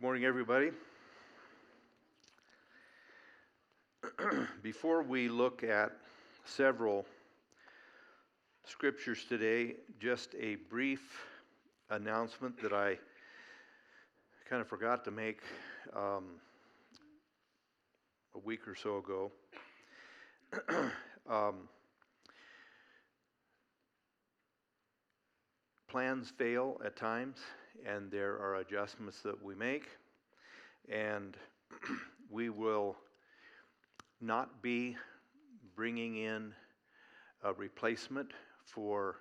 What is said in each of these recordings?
Good morning, everybody. Before we look at several scriptures today, just a brief announcement that I kind of forgot to make um, a week or so ago. um, plans fail at times, and there are adjustments that we make, and we will not be bringing in a replacement for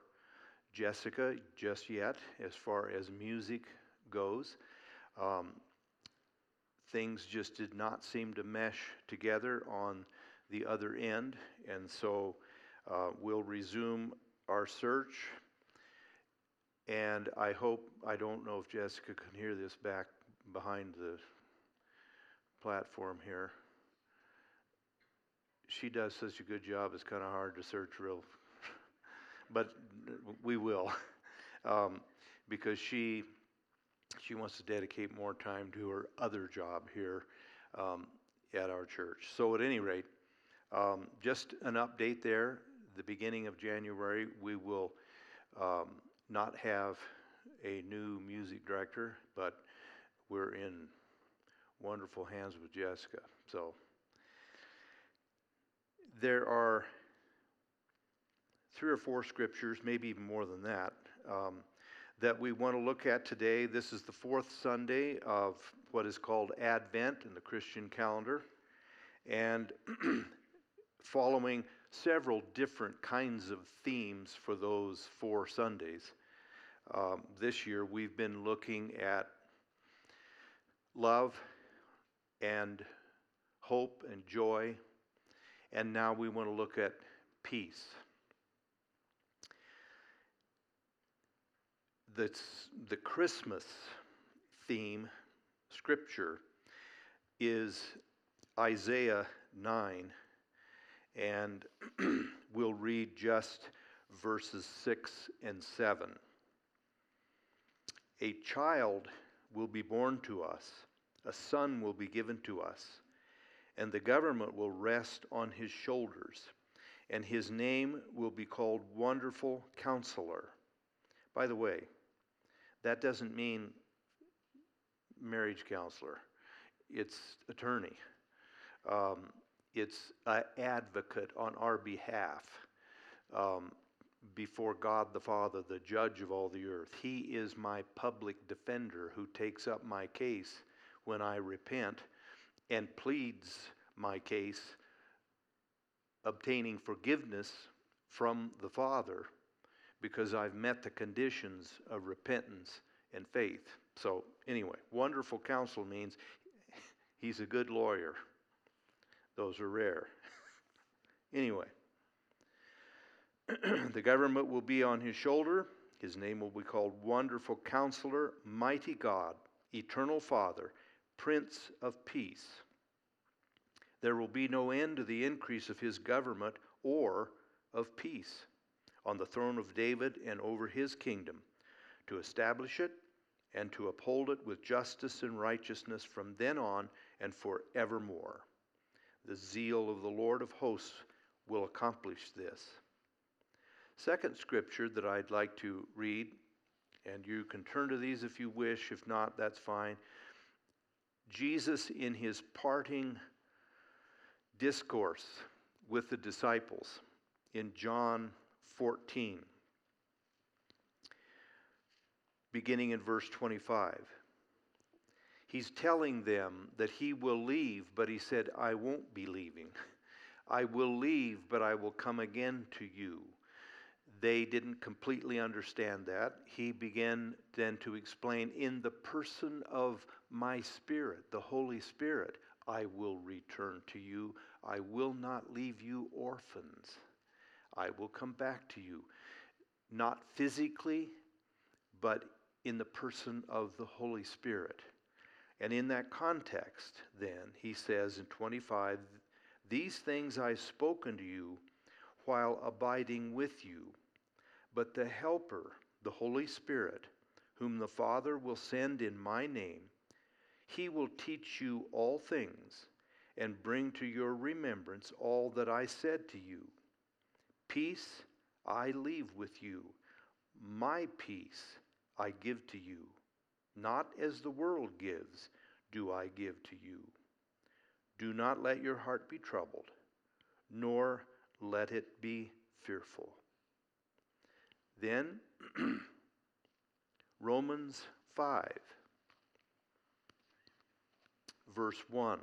Jessica just yet as far as music goes. Um, things just did not seem to mesh together on the other end, and so uh, we'll resume our search. And I hope, I don't know if Jessica can hear this back behind the platform here. She does such a good job, it's kind of hard to search real, but we will. Um, because she she wants to dedicate more time to her other job here um, at our church. So, at any rate, um, just an update there. The beginning of January, we will um, not have a new music director, but we're in wonderful hands with Jessica. So, there are three or four scriptures, maybe even more than that, um, that we want to look at today. This is the fourth Sunday of what is called Advent in the Christian calendar. And following several different kinds of themes for those four Sundays. Um, this year we've been looking at love and hope and joy, and now we want to look at peace. the, the Christmas theme scripture is Isaiah 9, and we'll read just verses 6 and 7. A child will be born to us, a son will be given to us, and the government will rest on his shoulders, and his name will be called Wonderful Counselor. By the way, that doesn't mean marriage counselor, it's attorney. Um, it's an advocate on our behalf um, before God the Father, the judge of all the earth. He is my public defender who takes up my case when I repent and pleads my case, obtaining forgiveness from the Father because I've met the conditions of repentance and faith. So, anyway, wonderful counsel means he's a good lawyer. Those are rare. anyway, the government will be on his shoulder. His name will be called Wonderful Counselor, Mighty God, Eternal Father, Prince of Peace. There will be no end to the increase of his government or of peace on the throne of David and over his kingdom, to establish it and to uphold it with justice and righteousness from then on and forevermore. The zeal of the Lord of hosts will accomplish this. Second scripture that I'd like to read, and you can turn to these if you wish, if not, that's fine. Jesus, in his parting discourse with the disciples in John 14, beginning in verse 25. He's telling them that he will leave, but he said, I won't be leaving. I will leave, but I will come again to you. They didn't completely understand that. He began then to explain, in the person of my Spirit, the Holy Spirit, I will return to you. I will not leave you orphans. I will come back to you. Not physically, but in the person of the Holy Spirit. And in that context, then, he says in 25, These things I've spoken to you while abiding with you. But the Helper, the Holy Spirit, whom the Father will send in my name, He will teach you all things and bring to your remembrance all that I said to you. Peace I leave with you, my peace I give to you. Not as the world gives, do I give to you. Do not let your heart be troubled, nor let it be fearful. Then, Romans 5, verse 1.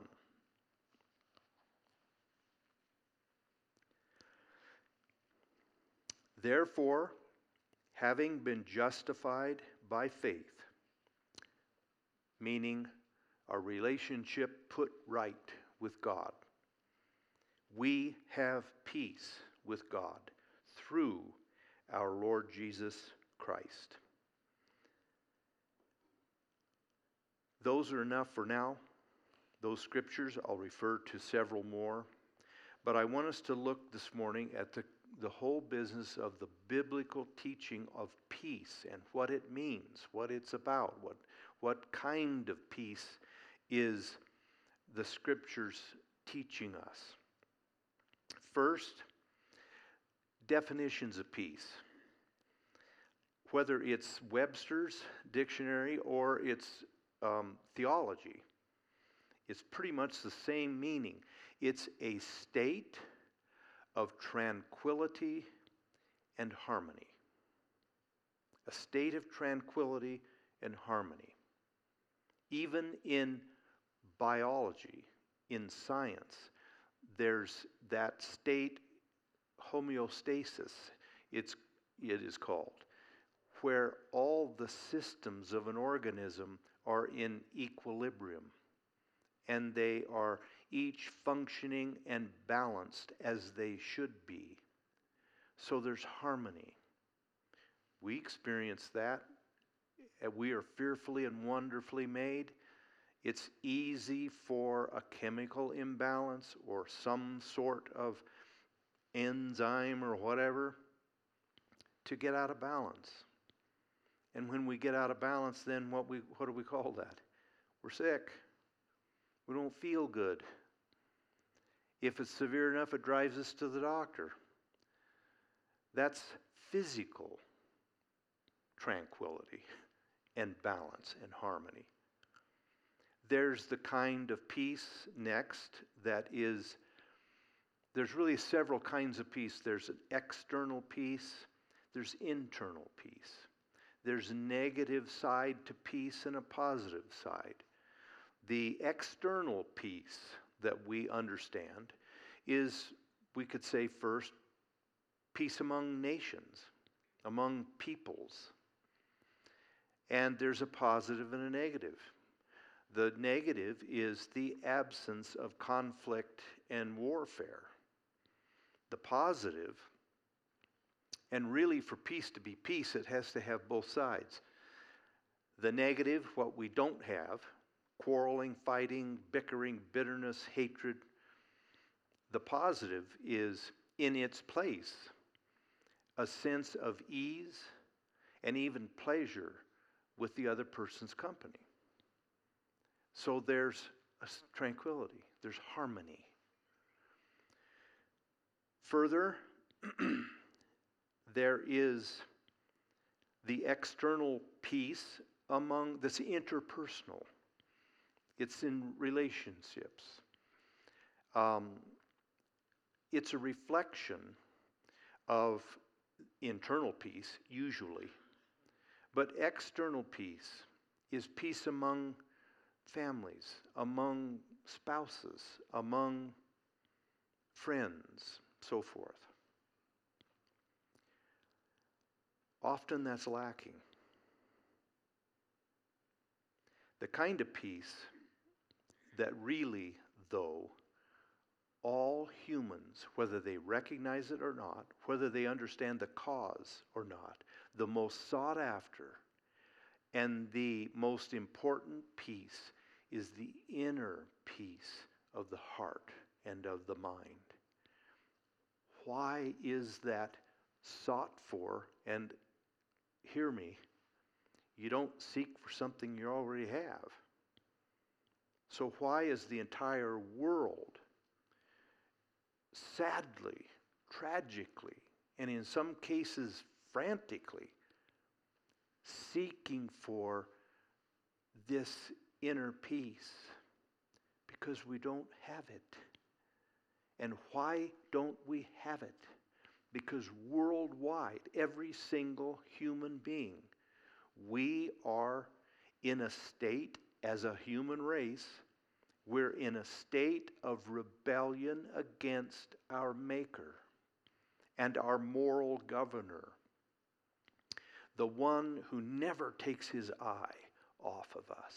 Therefore, having been justified by faith, meaning a relationship put right with God, we have peace with God through our Lord Jesus Christ. Those are enough for now. Those scriptures, I'll refer to several more. But I want us to look this morning at the, the whole business of the biblical teaching of peace and what it means, what it's about, what, what kind of peace is the scriptures teaching us. First, definitions of peace. Whether it's Webster's dictionary or it's um, theology, it's pretty much the same meaning. It's a state of tranquility and harmony. A state of tranquility and harmony. Even in biology, in science, there's that state homeostasis, it's, it is called, where all the systems of an organism are in equilibrium and they are each functioning and balanced as they should be. So there's harmony. We experience that. Uh, we are fearfully and wonderfully made. It's easy for a chemical imbalance or some sort of enzyme or whatever to get out of balance. And when we get out of balance, then what, we, what do we call that? We're sick. We don't feel good. If it's severe enough, it drives us to the doctor. That's physical tranquility and balance and harmony. There's the kind of peace next that is, there's really several kinds of peace. There's an external peace, there's internal peace. There's a negative side to peace and a positive side. The external peace that we understand is, we could say first, peace among nations, among peoples. And there's a positive and a negative. The negative is the absence of conflict and warfare. The positive, and really for peace to be peace, it has to have both sides. The negative, what we don't have, quarreling, fighting, bickering, bitterness, hatred. The positive is in its place a sense of ease and even pleasure with the other person's company. So there's tranquility, there's harmony. Further, there is the external peace among this interpersonal. It's in relationships. Um, it's a reflection of internal peace, usually. But external peace is peace among families, among spouses, among friends, so forth. Often that's lacking. The kind of peace that really, though, all humans, whether they recognize it or not, whether they understand the cause or not, the most sought after and the most important peace is the inner peace of the heart and of the mind. Why is that sought for? And hear me, you don't seek for something you already have. So, why is the entire world sadly, tragically, and in some cases frantically seeking for this inner peace? Because we don't have it. And why don't we have it? Because worldwide, every single human being, we are in a state as a human race, we're in a state of rebellion against our Maker and our moral governor, the one who never takes his eye off of us.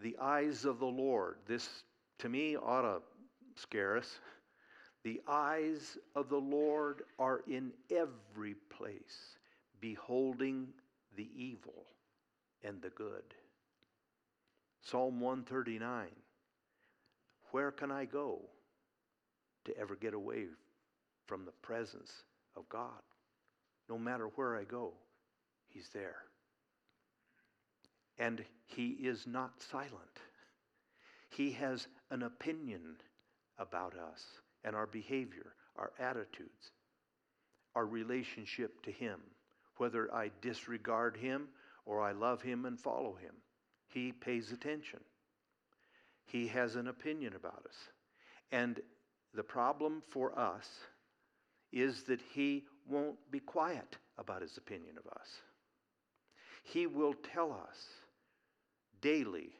The eyes of the Lord, this to me ought to scare us. The eyes of the Lord are in every place, beholding the evil and the good. Psalm 139 Where can I go to ever get away from the presence of God? No matter where I go, He's there. And He is not silent. He has an opinion about us and our behavior, our attitudes, our relationship to Him, whether I disregard Him or I love Him and follow Him. He pays attention. He has an opinion about us. And the problem for us is that He won't be quiet about His opinion of us. He will tell us daily,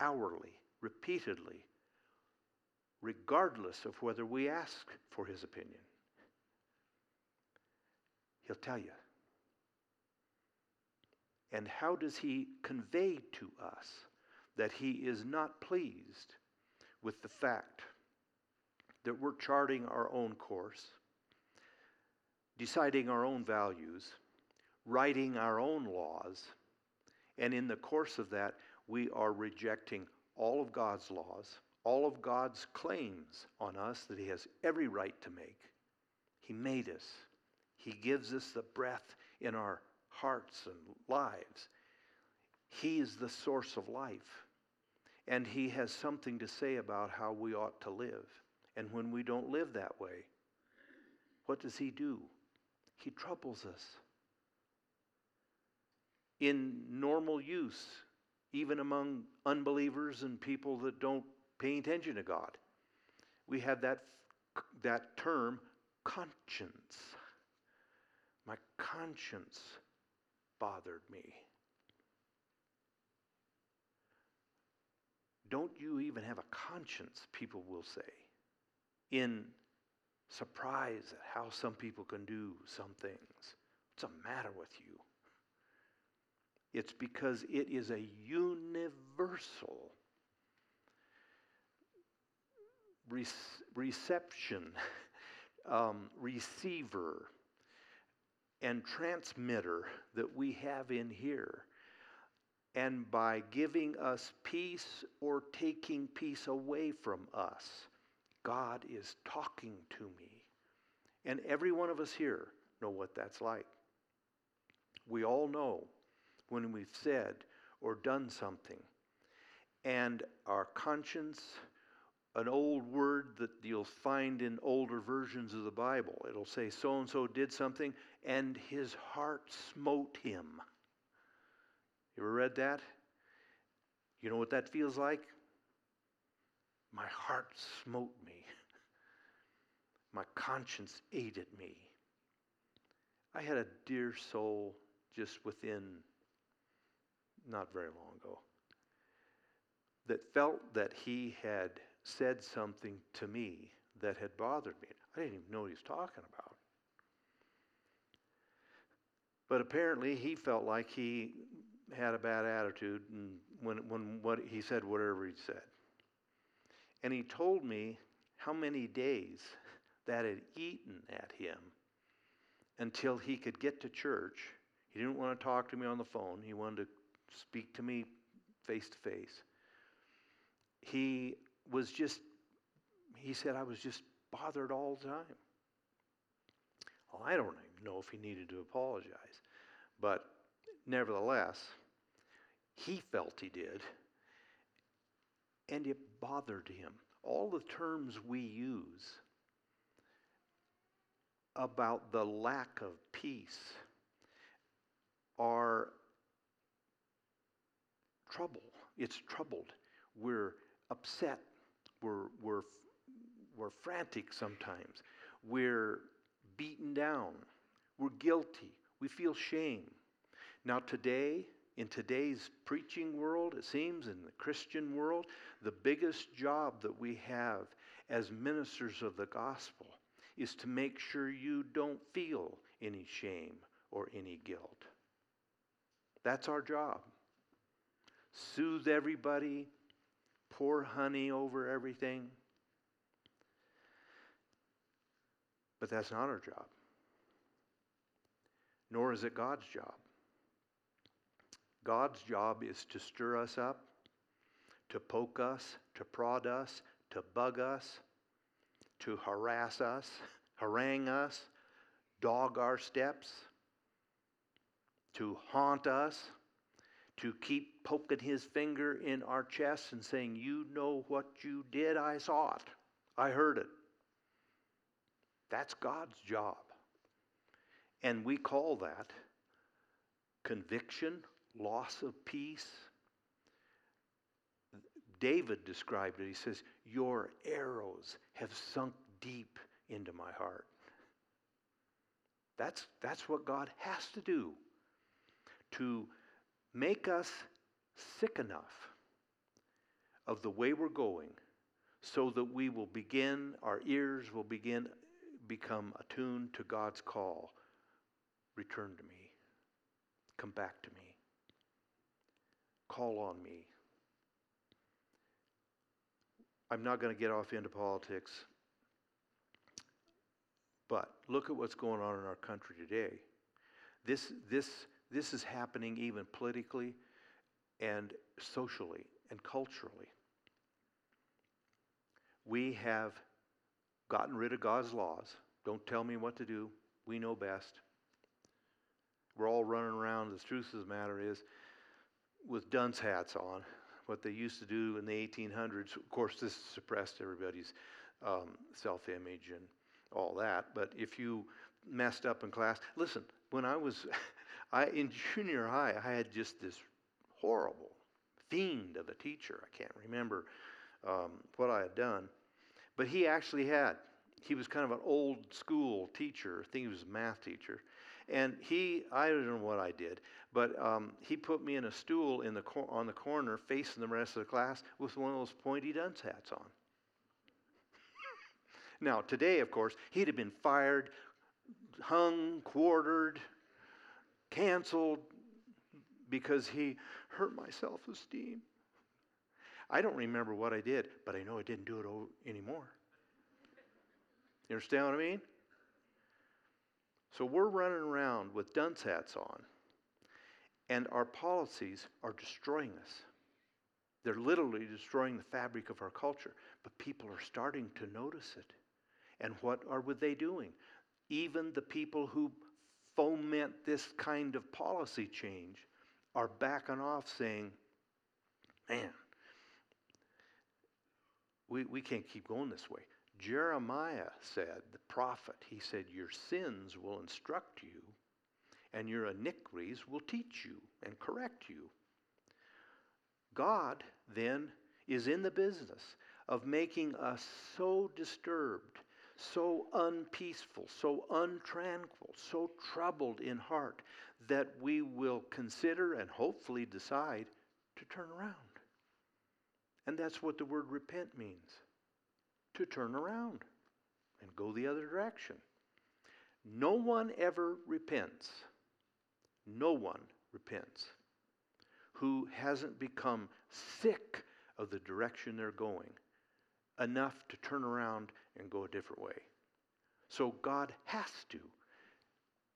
hourly, repeatedly, regardless of whether we ask for His opinion. He'll tell you. And how does he convey to us that he is not pleased with the fact that we're charting our own course, deciding our own values, writing our own laws, and in the course of that, we are rejecting all of God's laws, all of God's claims on us that He has every right to make. He made us, He gives us the breath in our hearts and lives. He is the source of life. And He has something to say about how we ought to live. And when we don't live that way, what does He do? He troubles us. In normal use, even among unbelievers and people that don't pay attention to God, we have that, that term conscience. My conscience bothered me. Don't you even have a conscience, people will say, in surprise at how some people can do some things. What's the matter with you? It's because it is a universal reception, um, receiver, and transmitter that we have in here. And by giving us peace or taking peace away from us, God is talking to me. And every one of us here know what that's like. We all know when we've said or done something and our conscience an old word that you'll find in older versions of the Bible. It'll say, so and so did something, and his heart smote him. You ever read that? You know what that feels like? My heart smote me. My conscience ate at me. I had a dear soul just within not very long ago that felt that he had said something to me that had bothered me. I didn't even know what he was talking about. But apparently, he felt like he had a bad attitude and when, when what he said whatever he said. And he told me how many days that had eaten at him until he could get to church. He didn't want to talk to me on the phone. He wanted to speak to me face to face. He was just, he said, I was just bothered all the time. Well, I don't even know if he needed to apologize, but nevertheless, he felt he did, And it bothered him. All the terms we use about the lack of peace are trouble. It's troubled. We're upset. We're, we're, we're frantic sometimes. We're beaten down. We're guilty. We feel shame. Now, today, in today's preaching world, it seems, in the Christian world, the biggest job that we have as ministers of the gospel is to make sure you don't feel any shame or any guilt. That's our job. Soothe everybody, pour honey over everything. But that's not our job. Nor is it God's job. God's job is to stir us up, to poke us, to prod us, to bug us, to harass us, harangue us, dog our steps, to haunt us, to keep poking his finger in our chest and saying, You know what you did? I saw it. I heard it. That's God's job. And we call that conviction, loss of peace. David described it. He says, Your arrows have sunk deep into my heart. That's, that's what God has to do to make us sick enough of the way we're going so that we will begin, our ears will begin, become attuned to God's call. Return to me. Come back to me. Call on me. I'm not going to get off into politics, but look at what's going on in our country today. This, this, this is happening even politically and socially and culturally. We have gotten rid of God's laws. Don't tell me what to do. We know best. We're all running around. The truth of the matter is, with dunce hats on, what they used to do in the 1800s. Of course, this suppressed everybody's um, self image and all that. But if you messed up in class, listen, when I was I, in junior high, I had just this horrible fiend of a teacher. I can't remember um, what I had done. But he actually had. He was kind of an old school teacher. I think he was a math teacher. And he, I don't know what I did, but um, he put me in a stool in the cor- on the corner facing the rest of the class with one of those pointy dunce hats on. now, today, of course, he'd have been fired, hung, quartered, canceled because he hurt my self esteem. I don't remember what I did, but I know I didn't do it anymore. You understand what I mean? So we're running around with dunce hats on, and our policies are destroying us. They're literally destroying the fabric of our culture, but people are starting to notice it. And what are they doing? Even the people who foment this kind of policy change are backing off saying, man, we, we can't keep going this way. Jeremiah said, the prophet, he said, Your sins will instruct you, and your iniquities will teach you and correct you. God then is in the business of making us so disturbed, so unpeaceful, so untranquil, so troubled in heart that we will consider and hopefully decide to turn around. And that's what the word repent means to turn around and go the other direction. No one ever repents. No one repents who hasn't become sick of the direction they're going enough to turn around and go a different way. So God has to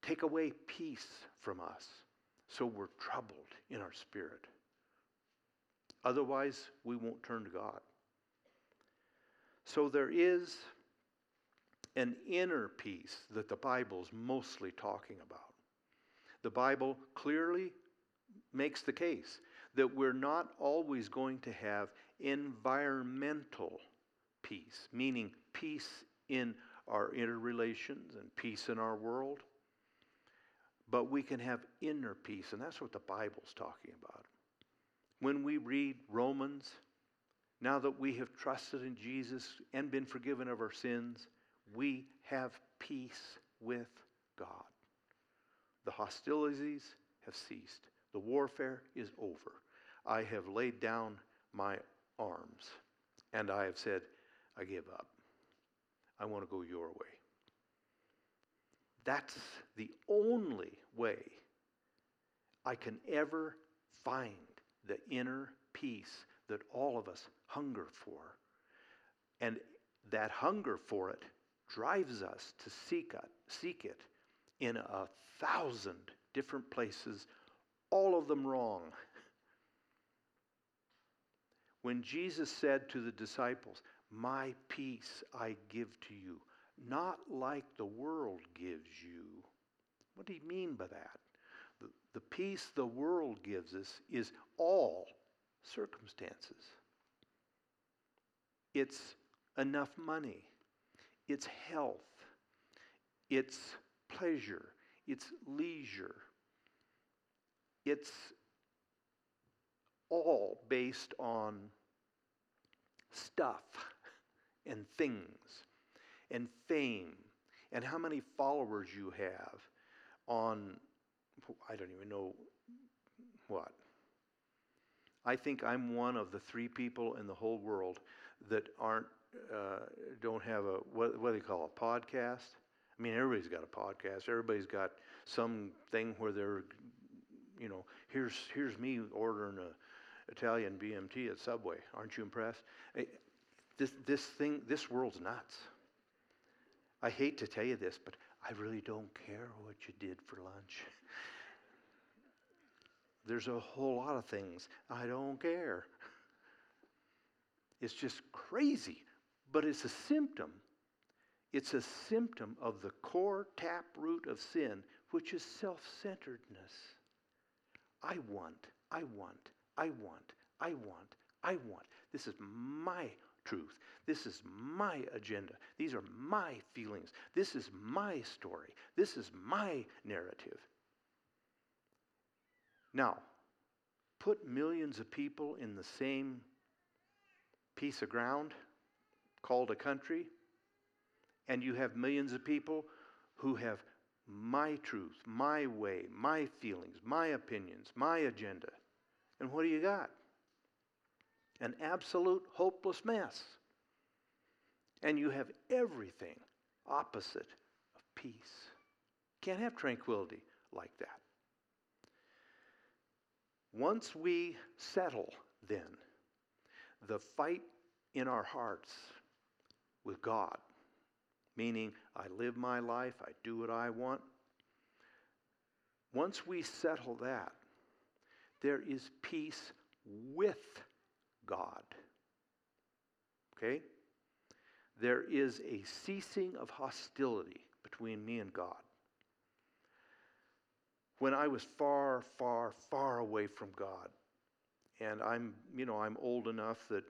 take away peace from us so we're troubled in our spirit. Otherwise, we won't turn to God. So there is an inner peace that the Bible's mostly talking about. The Bible clearly makes the case that we're not always going to have environmental peace, meaning peace in our interrelations and peace in our world. But we can have inner peace, and that's what the Bible's talking about. When we read Romans, now that we have trusted in Jesus and been forgiven of our sins, we have peace with God. The hostilities have ceased. The warfare is over. I have laid down my arms and I have said, I give up. I want to go your way. That's the only way I can ever find the inner peace that all of us hunger for. And that hunger for it drives us to seek it, seek it in a thousand different places, all of them wrong. When Jesus said to the disciples, My peace I give to you, not like the world gives you. What do you mean by that? The, the peace the world gives us is all circumstances. It's enough money, it's health, it's pleasure, it's leisure, it's all based on stuff and things and fame and how many followers you have on, I don't even know what. I think I'm one of the three people in the whole world that aren't, uh, don't have a, what, what do they call a podcast? I mean, everybody's got a podcast. Everybody's got something where they're, you know, here's, here's me ordering a Italian BMT at Subway. Aren't you impressed? This, this thing, this world's nuts. I hate to tell you this, but I really don't care what you did for lunch. There's a whole lot of things I don't care. It's just crazy, but it's a symptom. It's a symptom of the core tap root of sin, which is self centeredness. I want, I want, I want, I want, I want. This is my truth. This is my agenda. These are my feelings. This is my story. This is my narrative. Now, put millions of people in the same piece of ground called a country, and you have millions of people who have my truth, my way, my feelings, my opinions, my agenda. And what do you got? An absolute hopeless mess. And you have everything opposite of peace. Can't have tranquility like that. Once we settle, then, the fight in our hearts with God, meaning I live my life, I do what I want. Once we settle that, there is peace with God. Okay? There is a ceasing of hostility between me and God. When I was far, far, far away from God, and I'm, you know, I'm old enough that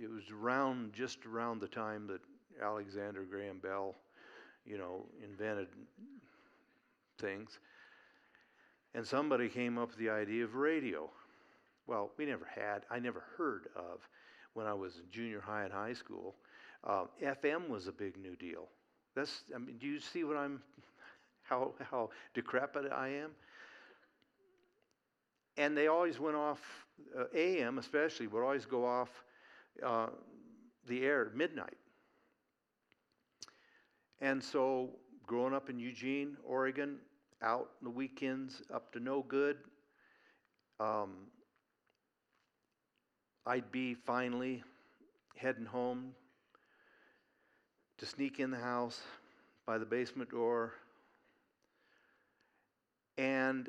it was around, just around the time that Alexander Graham Bell, you know, invented things. And somebody came up with the idea of radio. Well, we never had, I never heard of when I was in junior high and high school. Uh, FM was a big new deal. That's, I mean, do you see what I'm, how, how decrepit I am? And they always went off, uh, AM especially, would always go off uh, the air at midnight. And so, growing up in Eugene, Oregon, out on the weekends up to no good, um, I'd be finally heading home to sneak in the house by the basement door, and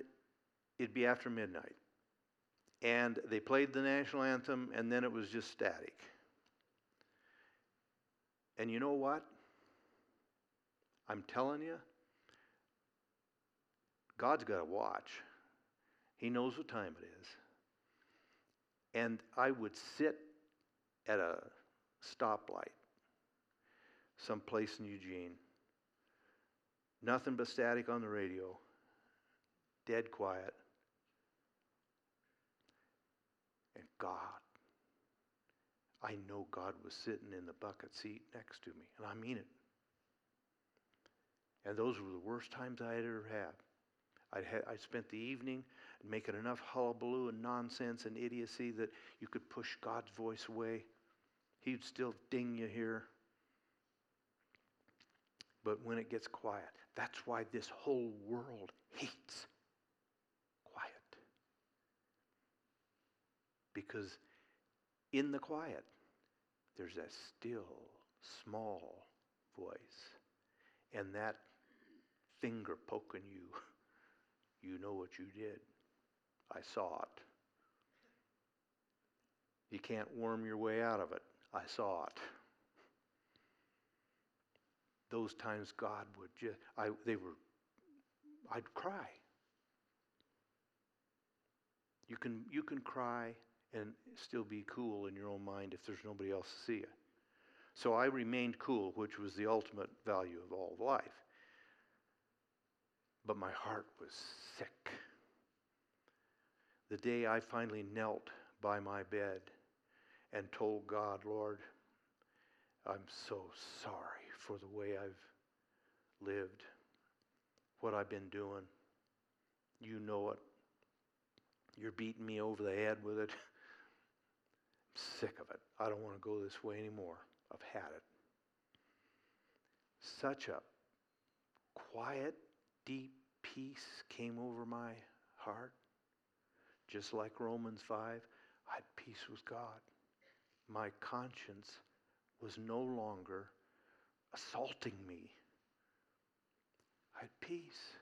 it'd be after midnight. And they played the national anthem, and then it was just static. And you know what? I'm telling you, God's got a watch. He knows what time it is. And I would sit at a stoplight someplace in Eugene. Nothing but static on the radio, dead quiet. And God, I know God was sitting in the bucket seat next to me, and I mean it. And those were the worst times I had ever had. I'd, had, I spent the evening making enough hullabaloo and nonsense and idiocy that you could push God's voice away. He'd still ding you here. But when it gets quiet, that's why this whole world hates quiet. Because in the quiet, there's a still, small voice. And that finger poking you, you know what you did. I saw it. You can't worm your way out of it. I saw it. Those times God would just, I, they were, I'd cry. You can, you can cry and still be cool in your own mind if there's nobody else to see you. So I remained cool, which was the ultimate value of all life. But my heart was sick. The day I finally knelt by my bed and told God, Lord, I'm so sorry for the way I've lived, what I've been doing. You know it. You're beating me over the head with it. I'm sick of it. I don't want to go this way anymore. I've had it. Such a quiet, deep peace came over my heart. Just like Romans 5, I had peace with God. My conscience was no longer assaulting me. I had peace.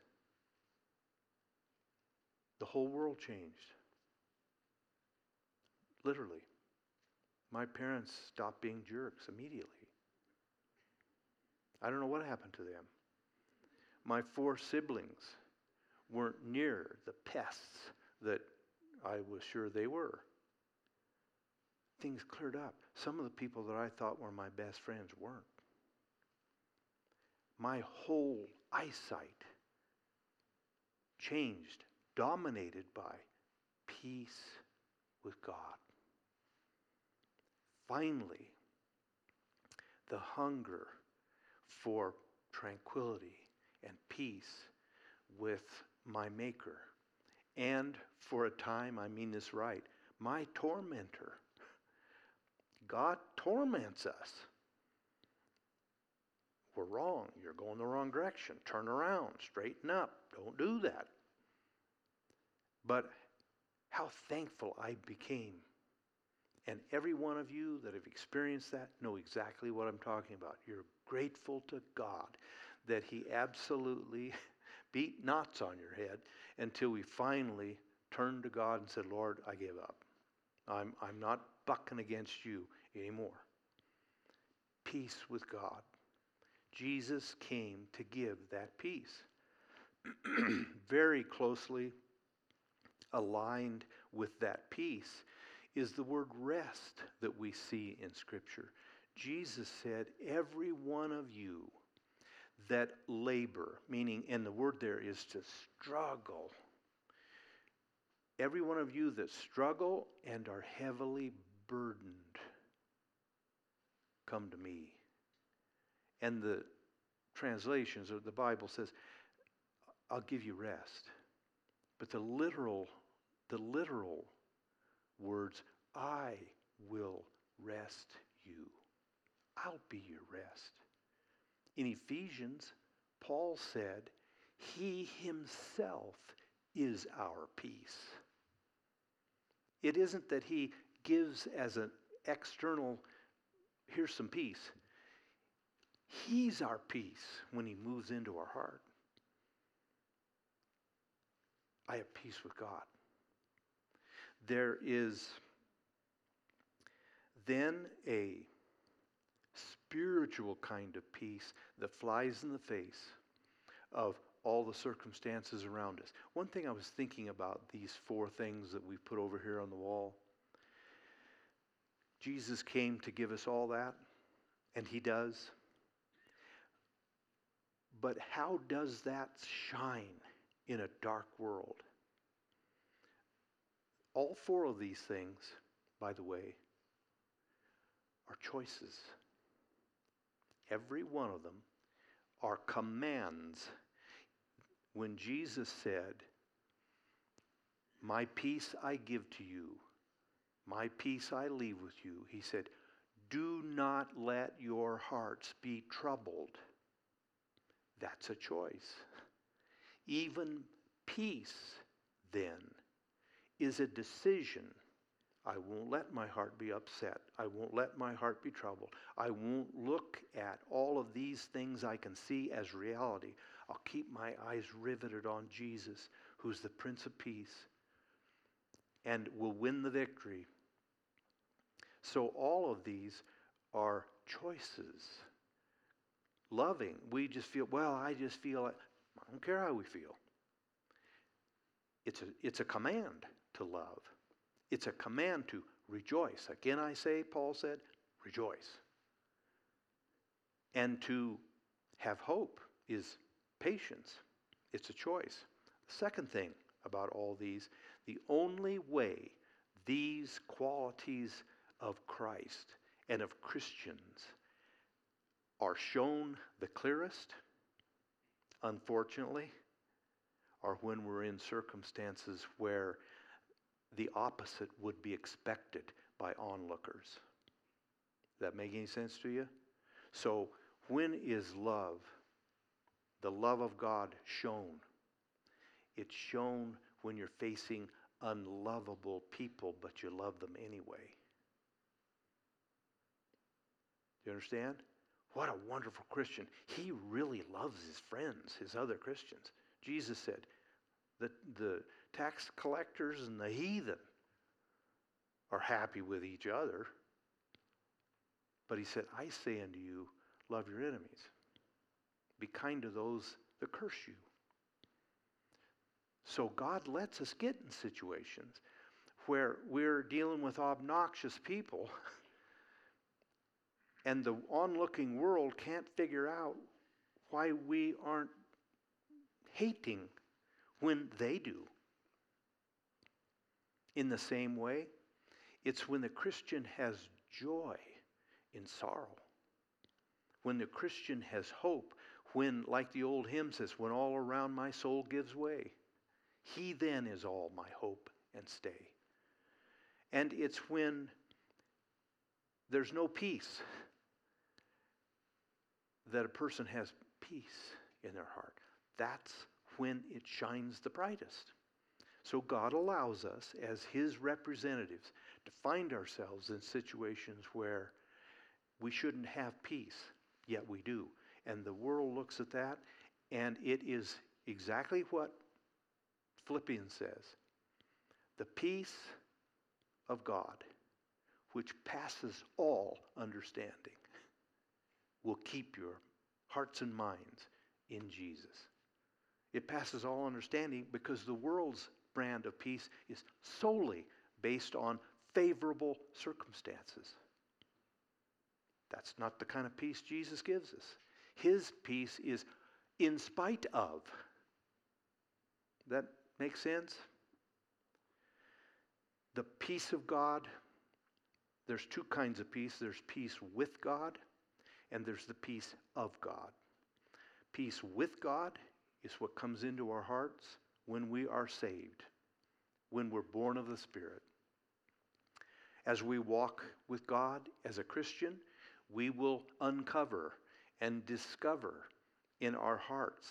The whole world changed. Literally. My parents stopped being jerks immediately. I don't know what happened to them. My four siblings weren't near the pests that I was sure they were. Things cleared up. Some of the people that I thought were my best friends weren't. My whole eyesight changed, dominated by peace with God. Finally, the hunger for tranquility and peace with my Maker. And for a time, I mean this right, my tormentor. God torments us. We're wrong. You're going the wrong direction. Turn around. Straighten up. Don't do that. But how thankful I became. And every one of you that have experienced that know exactly what I'm talking about. You're grateful to God that He absolutely beat knots on your head until we finally turned to God and said, Lord, I give up. I'm, I'm not bucking against you anymore. Peace with God. Jesus came to give that peace. Very closely aligned with that peace is the word rest that we see in Scripture. Jesus said, Every one of you that labor, meaning, and the word there is to struggle. Every one of you that struggle and are heavily burdened, come to me. And the translations of the Bible says, I'll give you rest. But the literal, the literal words, I will rest you. I'll be your rest. In Ephesians, Paul said, He Himself is our peace. It isn't that He gives as an external, here's some peace. He's our peace when He moves into our heart. I have peace with God. There is then a spiritual kind of peace that flies in the face of all the circumstances around us. One thing I was thinking about these four things that we've put over here on the wall. Jesus came to give us all that, and He does. But how does that shine in a dark world? All four of these things, by the way, are choices. Every one of them are commands. When Jesus said, My peace I give to you, my peace I leave with you, he said, Do not let your hearts be troubled. That's a choice. Even peace, then, is a decision. I won't let my heart be upset. I won't let my heart be troubled. I won't look at all of these things I can see as reality. I'll keep my eyes riveted on Jesus, who's the Prince of Peace, and will win the victory. So, all of these are choices. Loving, we just feel, well, I just feel, I don't care how we feel. It's a, it's a command to love. It's a command to rejoice. Again, I say, Paul said, rejoice. And to have hope is patience. It's a choice. The second thing about all these, the only way these qualities of Christ and of Christians are shown the clearest, unfortunately, are when we're in circumstances where the opposite would be expected by onlookers. That make any sense to you? So, when is love, the love of God, shown? It's shown when you're facing unlovable people, but you love them anyway. Do you understand? What a wonderful Christian. He really loves his friends, his other Christians. Jesus said, the, the tax collectors and the heathen are happy with each other. But he said, I say unto you, love your enemies. Be kind to those that curse you. So God lets us get in situations where we're dealing with obnoxious people and the onlooking world can't figure out why we aren't hating when they do. In the same way, it's when the Christian has joy in sorrow, when the Christian has hope, when, like the old hymn says, when all around my soul gives way. He then is all my hope and stay. And it's when there's no peace that a person has peace in their heart. That's when it shines the brightest. So God allows us as His representatives to find ourselves in situations where we shouldn't have peace, yet we do. And the world looks at that, and it is exactly what Philippians says the peace of God, which passes all understanding, will keep your hearts and minds in Jesus. It passes all understanding because the world's brand of peace is solely based on favorable circumstances. That's not the kind of peace Jesus gives us. His peace is in spite of. That makes sense? The peace of God, there's two kinds of peace there's peace with God, and there's the peace of God. Peace with God is what comes into our hearts when we are saved, when we're born of the Spirit. As we walk with God as a Christian, we will uncover and discover in our hearts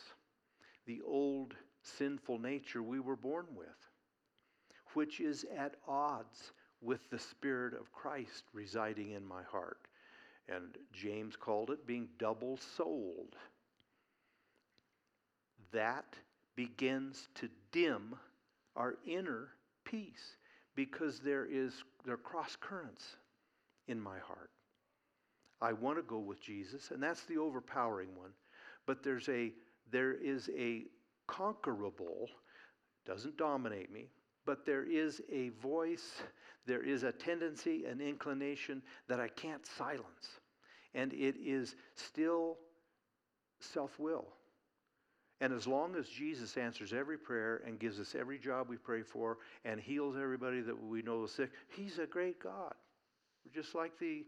the old sinful nature we were born with, which is at odds with the Spirit of Christ residing in my heart. And James called it being double souled that begins to dim our inner peace because there is there are cross currents in my heart. I want to go with Jesus, and that's the overpowering one. But there's a there is a conquerable, doesn't dominate me, but there is a voice, there is a tendency, an inclination that I can't silence. And it is still self will. And as long as Jesus answers every prayer and gives us every job we pray for and heals everybody that we know is sick, He's a great God. We're Just like the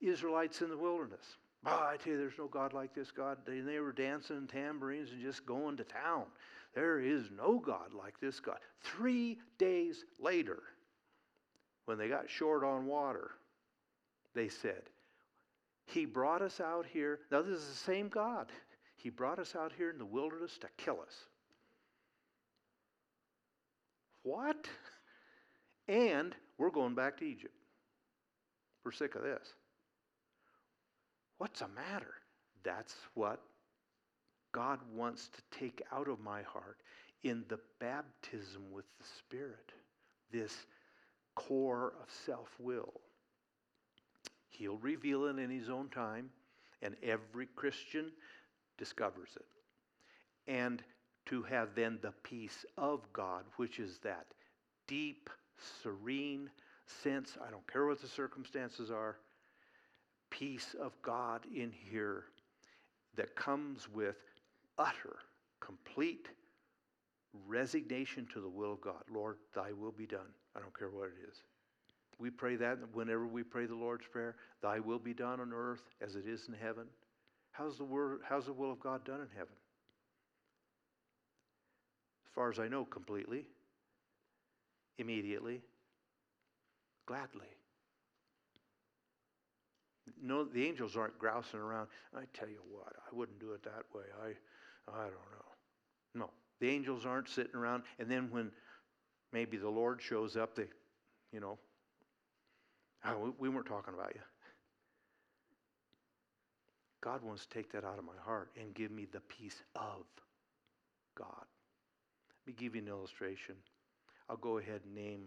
Israelites in the wilderness. Oh, I tell you, there's no God like this God. They, they were dancing in tambourines and just going to town. There is no God like this God. Three days later, when they got short on water, they said, He brought us out here. Now, this is the same God. He brought us out here in the wilderness to kill us. What? And we're going back to Egypt. We're sick of this. What's the matter? That's what God wants to take out of my heart in the baptism with the Spirit, this core of self will. He'll reveal it in His own time, and every Christian discovers it. And to have then the peace of God, which is that deep, serene sense, I don't care what the circumstances are, peace of God in here that comes with utter, complete resignation to the will of God. Lord, thy will be done. I don't care what it is. We pray that whenever we pray the Lord's Prayer, thy will be done on earth as it is in heaven. How's the, word, how's the will of God done in heaven? As far as I know, completely, immediately, gladly. No, the angels aren't grousing around. I tell you what, I wouldn't do it that way. I, I don't know. No, the angels aren't sitting around. And then when maybe the Lord shows up, they, you know, oh, we, we weren't talking about you. God wants to take that out of my heart and give me the peace of God. Let me give you an illustration. I'll go ahead and name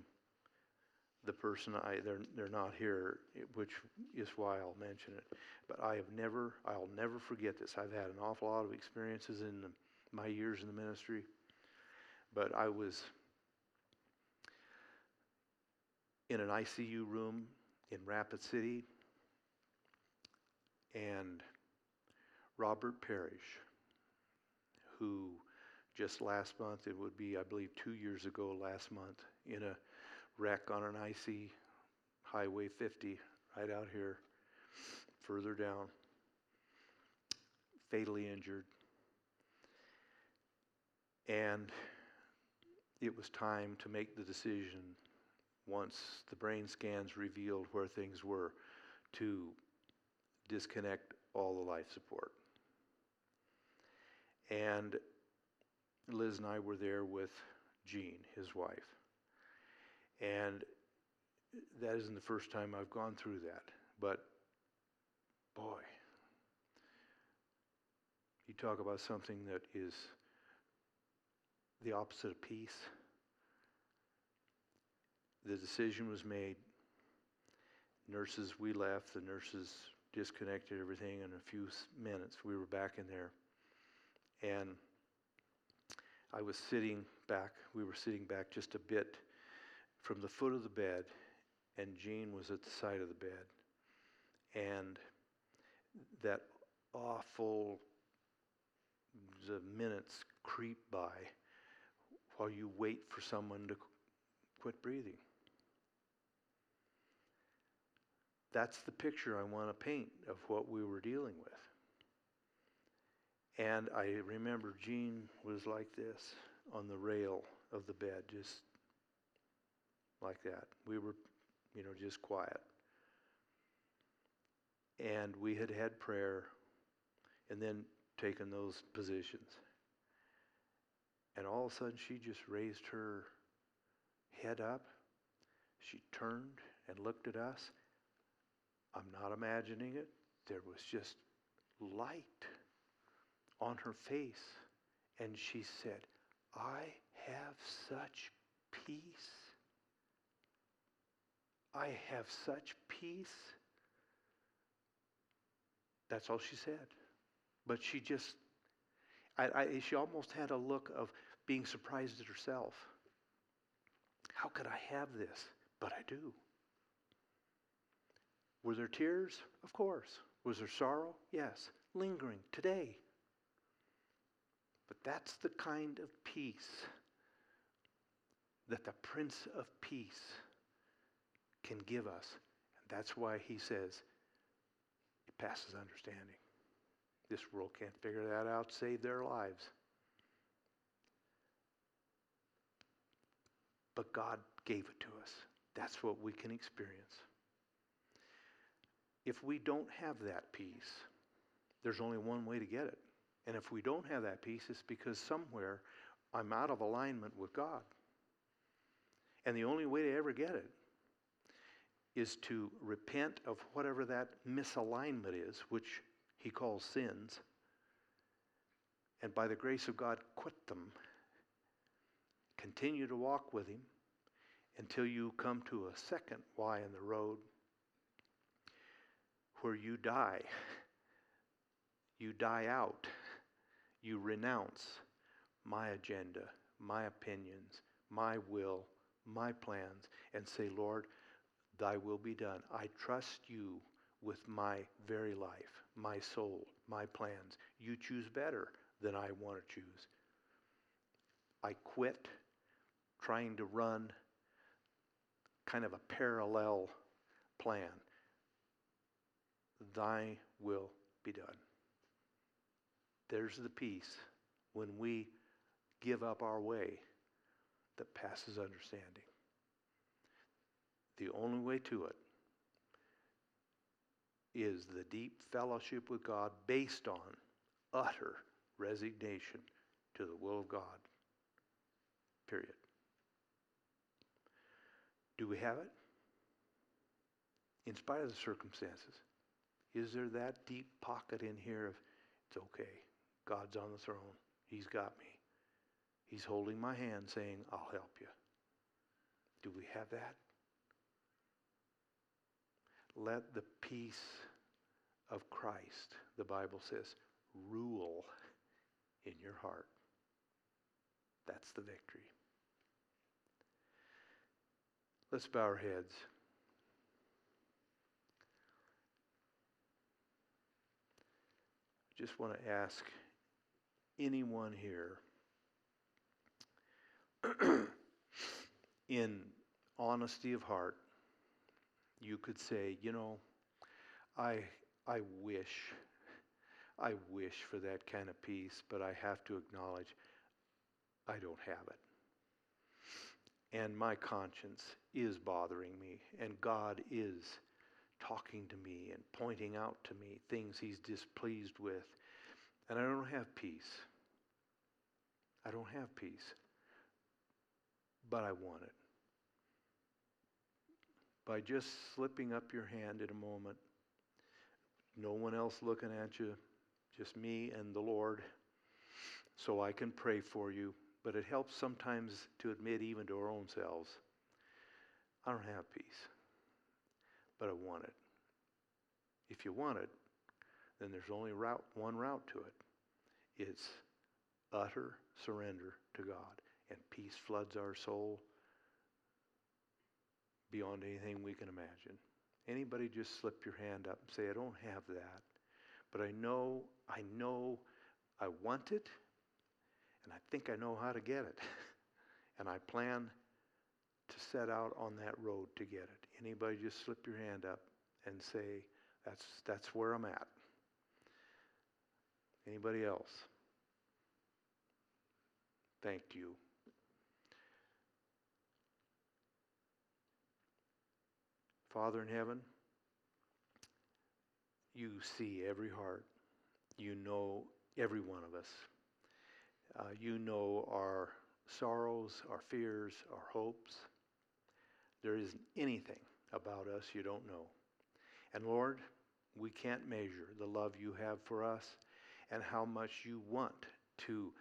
the person I they're they're not here, which is why I'll mention it. But I have never I'll never forget this. I've had an awful lot of experiences in the, my years in the ministry, but I was in an ICU room in Rapid City, and Robert Parrish, who just last month, it would be, I believe, two years ago last month, in a wreck on an icy Highway 50 right out here, further down, fatally injured. And it was time to make the decision once the brain scans revealed where things were to disconnect all the life support. And Liz and I were there with Jean, his wife. And that isn't the first time I've gone through that. But boy, you talk about something that is the opposite of peace. The decision was made. Nurses, we left. The nurses disconnected everything in a few minutes. We were back in there. And I was sitting back, we were sitting back just a bit from the foot of the bed, and Jean was at the side of the bed. And that awful the minutes creep by while you wait for someone to quit breathing. That's the picture I want to paint of what we were dealing with. And I remember Jean was like this on the rail of the bed, just like that. We were, you know, just quiet. And we had had prayer and then taken those positions. And all of a sudden, she just raised her head up. She turned and looked at us. I'm not imagining it. There was just light on her face. And she said, I have such peace. I have such peace. That's all she said. But she just, I, I, she almost had a look of being surprised at herself. How could I have this? But I do. Were there tears? Of course. Was there sorrow? Yes. Lingering today. But that's the kind of peace that the Prince of Peace can give us. And that's why he says it passes understanding. This world can't figure that out, save their lives. But God gave it to us. That's what we can experience. If we don't have that peace, there's only one way to get it. And if we don't have that peace, it's because somewhere I'm out of alignment with God. And the only way to ever get it is to repent of whatever that misalignment is, which he calls sins, and by the grace of God, quit them. Continue to walk with him until you come to a second Y in the road where you die. You die out. You renounce my agenda, my opinions, my will, my plans, and say, Lord, thy will be done. I trust you with my very life, my soul, my plans. You choose better than I want to choose. I quit trying to run kind of a parallel plan. Thy will be done. There's the peace when we give up our way that passes understanding. The only way to it is the deep fellowship with God based on utter resignation to the will of God. Period. Do we have it? In spite of the circumstances, is there that deep pocket in here of it's okay? God's on the throne. He's got me. He's holding my hand saying, I'll help you. Do we have that? Let the peace of Christ, the Bible says, rule in your heart. That's the victory. Let's bow our heads. I just want to ask anyone here in honesty of heart, you could say, you know, I, I wish, I wish for that kind of peace, but I have to acknowledge I don't have it. And my conscience is bothering me, and God is talking to me and pointing out to me things He's displeased with, and I don't have peace. I don't have peace but I want it. By just slipping up your hand in a moment, no one else looking at you, just me and the Lord, so I can pray for you. But it helps sometimes to admit, even to our own selves, I don't have peace, but I want it. If you want it, then there's only route, one route to it it's utter surrender to God and peace floods our soul beyond anything we can imagine. Anybody just slip your hand up and say, I don't have that. But I know, I know I want it, and I think I know how to get it. and I plan to set out on that road to get it. Anybody just slip your hand up and say, that's, that's where I'm at. Anybody else? Thank you. Father in heaven, you see every heart. You know every one of us. Uh, you know our sorrows, our fears, our hopes. There isn't anything about us you don't know. And Lord, we can't measure the love you have for us and how much you want to,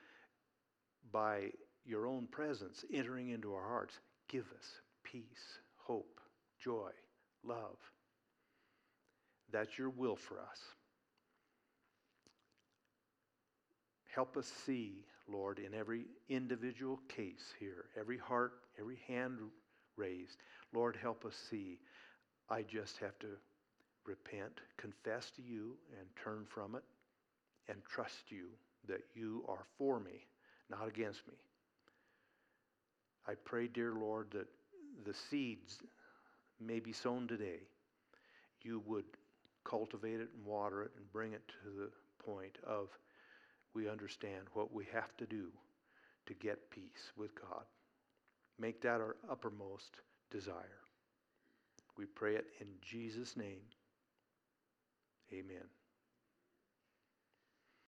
by your own presence entering into our hearts, give us peace, hope, joy, love. That's your will for us. Help us see Lord, in every individual case here, every heart, every hand raised. Lord, help us see. I just have to repent, confess to you, and turn from it, and trust you that you are for me, not against me. I pray, dear Lord, that the seeds may be sown today. You would cultivate it and water it and bring it to the point of we understand what we have to do to get peace with God. Make that our uppermost desire. We pray it in Jesus' name. Amen.